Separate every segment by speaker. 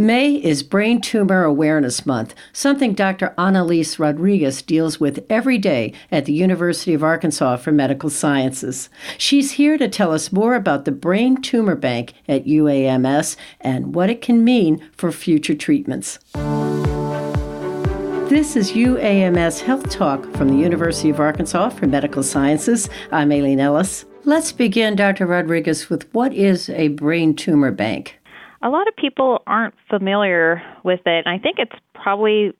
Speaker 1: May is Brain Tumor Awareness Month, something Dr. Analiz Rodriguez deals with every day at the University of Arkansas for Medical Sciences. She's here to tell us more about the Brain Tumor Bank at UAMS and what it can mean for future treatments. This is UAMS Health Talk from the University of Arkansas for Medical Sciences. I'm Aileen Ellis. Let's begin, Dr. Rodriguez, with what is a brain tumor bank?
Speaker 2: A lot of people aren't familiar with it. And I think it's probably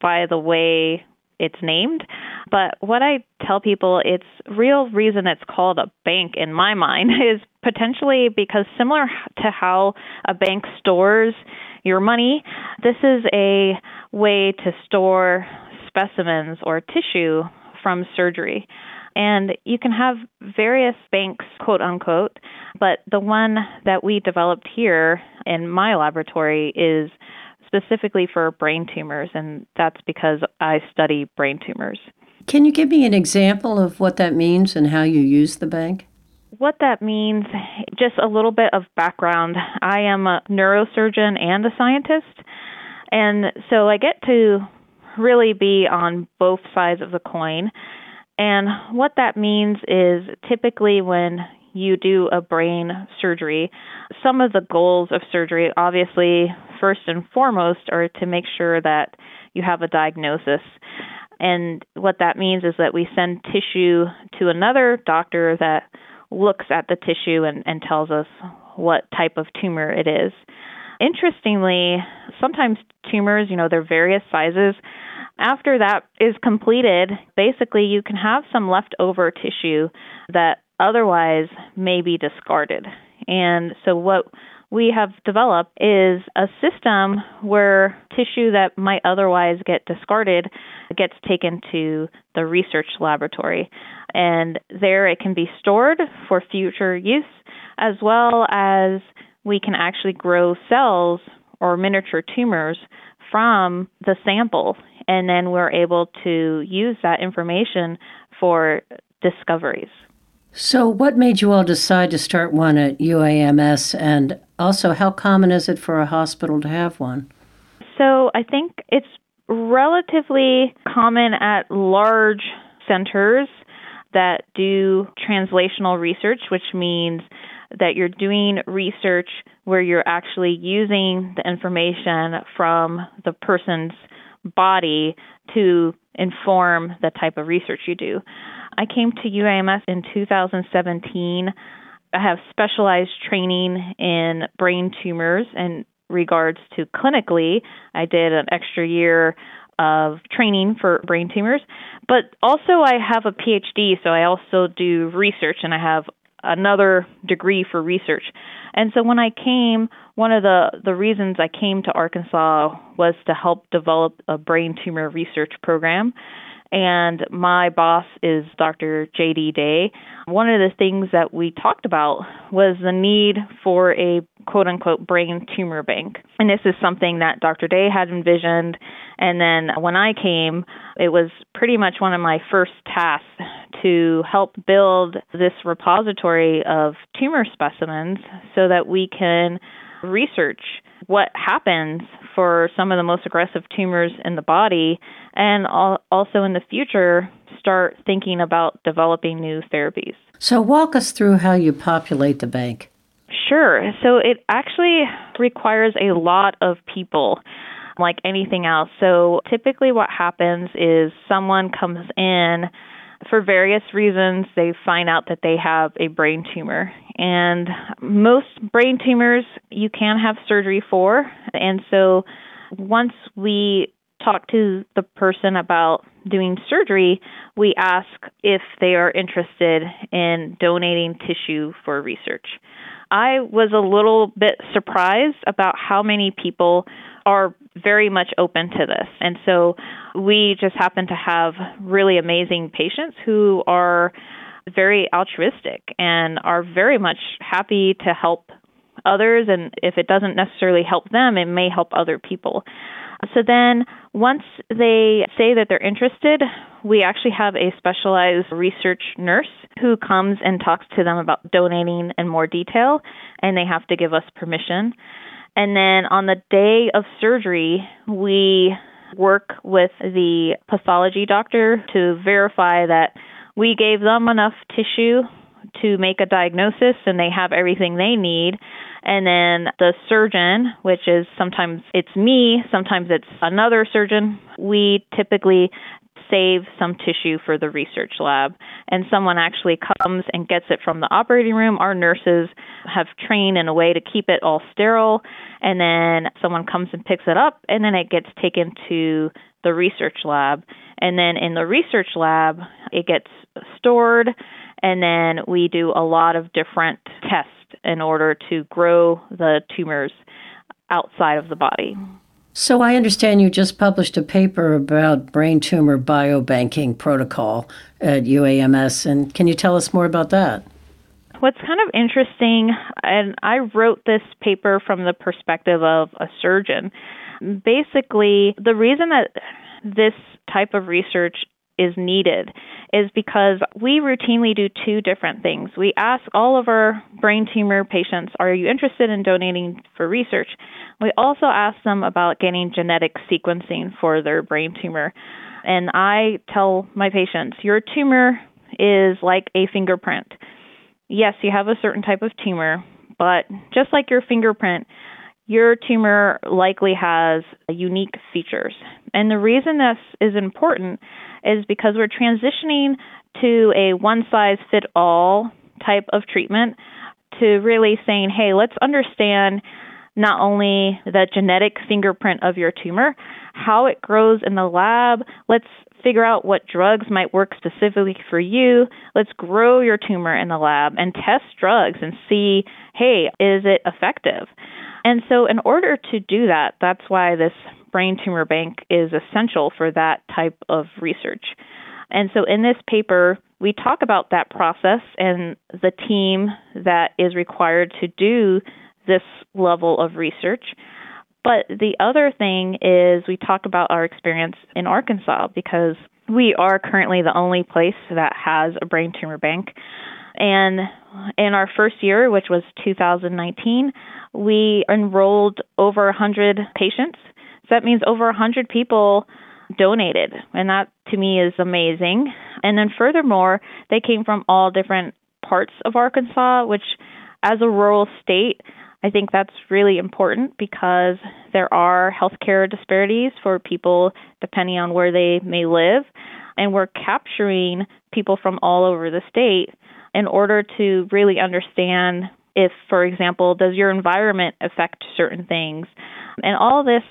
Speaker 2: by the way it's named. But what I tell people, its real reason it's called a bank in my mind is potentially because similar to how a bank stores your money, this is a way to store specimens or tissue from surgery. And you can have various banks, quote unquote, but the one that we developed here in my laboratory is specifically for brain tumors, and that's because I study brain tumors.
Speaker 1: Can you give me an example of what that means and how you use the bank?
Speaker 2: What that means, just a little bit of background. I am a neurosurgeon and a scientist, and so I get to really be on both sides of the coin. And what that means is typically when you do a brain surgery, some of the goals of surgery, obviously, first and foremost, are to make sure that you have a diagnosis. And what that means is that we send tissue to another doctor that looks at the tissue and, and tells us what type of tumor it is. Interestingly, sometimes tumors, you know, they're various sizes. After that is completed, basically you can have some leftover tissue that otherwise may be discarded. And so what we have developed is a system where tissue that might otherwise get discarded gets taken to the research laboratory. And there it can be stored for future use, as well as we can actually grow cells or miniature tumors from the sample and then we're able to use that information for discoveries.
Speaker 1: So, what made you all decide to start one at UAMS, and also how common is it for a hospital to have one?
Speaker 2: So, I think it's relatively common at large centers that do translational research, which means that you're doing research where you're actually using the information from the person's body to inform the type of research you do. I came to UAMS in 2017. I have specialized training in brain tumors in regards to clinically. I did an extra year of training for brain tumors, but also I have a PhD, so I also do research and I have another degree for research. And so when I came, one of the, the reasons I came to Arkansas was to help develop a brain tumor research program. And my boss is Dr. J.D. Day. One of the things that we talked about was the need for a quote unquote brain tumor bank. And this is something that Dr. Day had envisioned. And then when I came, it was pretty much one of my first tasks to help build this repository of tumor specimens so that we can research what happens for some of the most aggressive tumors in the body and also in the future start thinking about developing new therapies.
Speaker 1: So, walk us through how you populate the bank.
Speaker 2: Sure. So, it actually requires a lot of people like anything else. So, typically, what happens is someone comes in for various reasons, they find out that they have a brain tumor. And most brain tumors you can have surgery for. And so once we talk to the person about doing surgery, we ask if they are interested in donating tissue for research. I was a little bit surprised about how many people are very much open to this. And so we just happen to have really amazing patients who are very altruistic and are very much happy to help others. And if it doesn't necessarily help them, it may help other people. So then, once they say that they're interested, we actually have a specialized research nurse who comes and talks to them about donating in more detail, and they have to give us permission. And then on the day of surgery, we work with the pathology doctor to verify that we gave them enough tissue to make a diagnosis and they have everything they need. And then the surgeon, which is sometimes it's me, sometimes it's another surgeon, we typically save some tissue for the research lab. And someone actually comes and gets it from the operating room. Our nurses have trained in a way to keep it all sterile. And then someone comes and picks it up, and then it gets taken to the research lab. And then in the research lab, it gets stored, and then we do a lot of different tests in order to grow the tumors outside of the body.
Speaker 1: So I understand you just published a paper about brain tumor biobanking protocol at UAMS, and can you tell us more about that?
Speaker 2: What's kind of interesting, and I wrote this paper from the perspective of a surgeon. Basically, the reason that this type of research is needed is because we routinely do two different things. We ask all of our brain tumor patients, Are you interested in donating for research? We also ask them about getting genetic sequencing for their brain tumor. And I tell my patients, Your tumor is like a fingerprint. Yes, you have a certain type of tumor, but just like your fingerprint, your tumor likely has unique features. And the reason this is important is because we're transitioning to a one size fit all type of treatment to really saying, hey, let's understand not only the genetic fingerprint of your tumor, how it grows in the lab. Let's figure out what drugs might work specifically for you. Let's grow your tumor in the lab and test drugs and see, hey, is it effective? And so, in order to do that, that's why this brain tumor bank is essential for that type of research. And so, in this paper, we talk about that process and the team that is required to do this level of research. But the other thing is, we talk about our experience in Arkansas because we are currently the only place that has a brain tumor bank. And in our first year, which was 2019, we enrolled over 100 patients. So that means over 100 people donated, and that to me is amazing. And then furthermore, they came from all different parts of Arkansas, which as a rural state, I think that's really important because there are healthcare disparities for people depending on where they may live. And we're capturing people from all over the state in order to really understand if, for example, does your environment affect certain things? And all this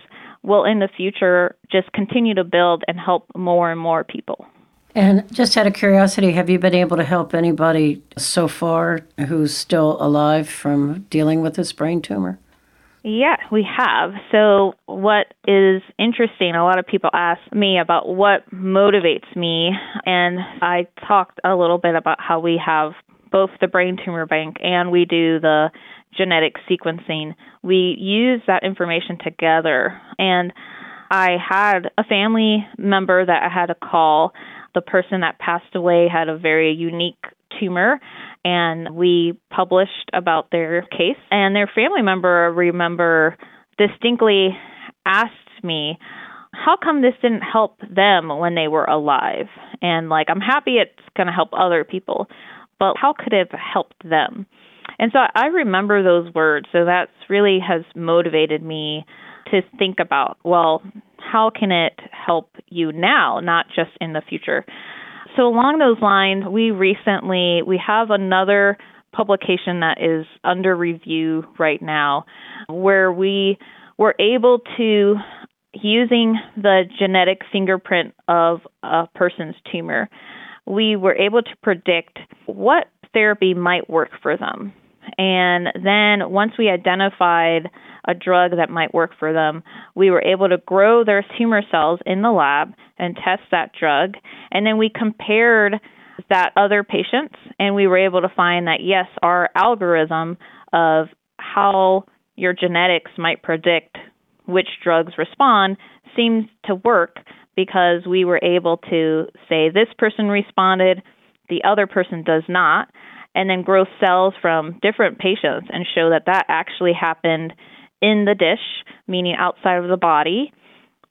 Speaker 2: will in the future just continue to build and help more and more people.
Speaker 1: And just out of curiosity, have you been able to help anybody so far who's still alive from dealing with this brain tumor?
Speaker 2: Yeah, we have. So, what is interesting, a lot of people ask me about what motivates me, and I talked a little bit about how we have both the brain tumor bank and we do the genetic sequencing. We use that information together. And I had a family member that I had a call. The person that passed away had a very unique tumor, and we published about their case. And their family member, I remember, distinctly asked me, how come this didn't help them when they were alive? And like, I'm happy it's going to help other people but how could it have helped them? And so I remember those words. So that's really has motivated me to think about, well, how can it help you now, not just in the future? So along those lines, we recently we have another publication that is under review right now where we were able to using the genetic fingerprint of a person's tumor we were able to predict what therapy might work for them. And then once we identified a drug that might work for them, we were able to grow their tumor cells in the lab and test that drug. And then we compared that other patients and we were able to find that yes, our algorithm of how your genetics might predict which drugs respond seems to work because we were able to say this person responded, the other person does not, and then grow cells from different patients and show that that actually happened in the dish, meaning outside of the body.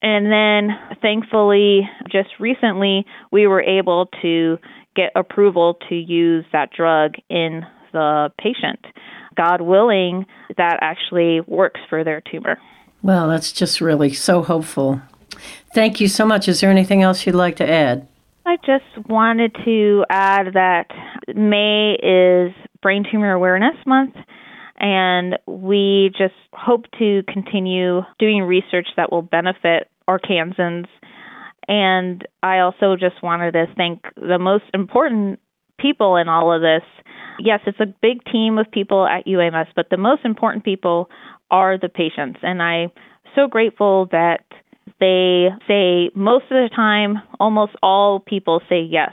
Speaker 2: And then, thankfully, just recently, we were able to get approval to use that drug in the patient. God willing, that actually works for their tumor.
Speaker 1: Well, that's just really so hopeful. Thank you so much. Is there anything else you'd like to add?
Speaker 2: I just wanted to add that May is Brain Tumor Awareness Month, and we just hope to continue doing research that will benefit Arkansans. And I also just wanted to thank the most important people in all of this. Yes, it's a big team of people at UAMS, but the most important people are the patients. And I'm so grateful that they say most of the time, almost all people say yes.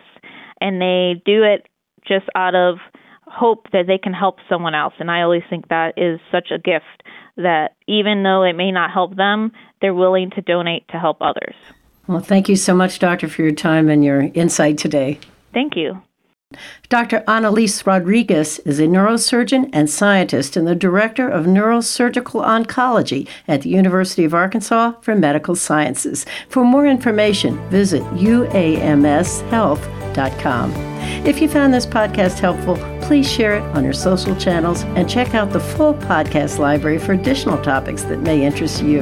Speaker 2: And they do it just out of hope that they can help someone else. And I always think that is such a gift that even though it may not help them, they're willing to donate to help others.
Speaker 1: Well, thank you so much, Doctor, for your time and your insight today.
Speaker 2: Thank you.
Speaker 1: Dr. Analiz Rodriguez is a neurosurgeon and scientist and the director of neurosurgical oncology at the University of Arkansas for Medical Sciences. For more information, visit uamshealth.com. If you found this podcast helpful, please share it on your social channels and check out the full podcast library for additional topics that may interest you.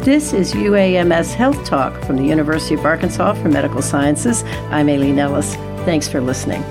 Speaker 1: This is UAMS Health Talk from the University of Arkansas for Medical Sciences. I'm Aileen Ellis. Thanks for listening.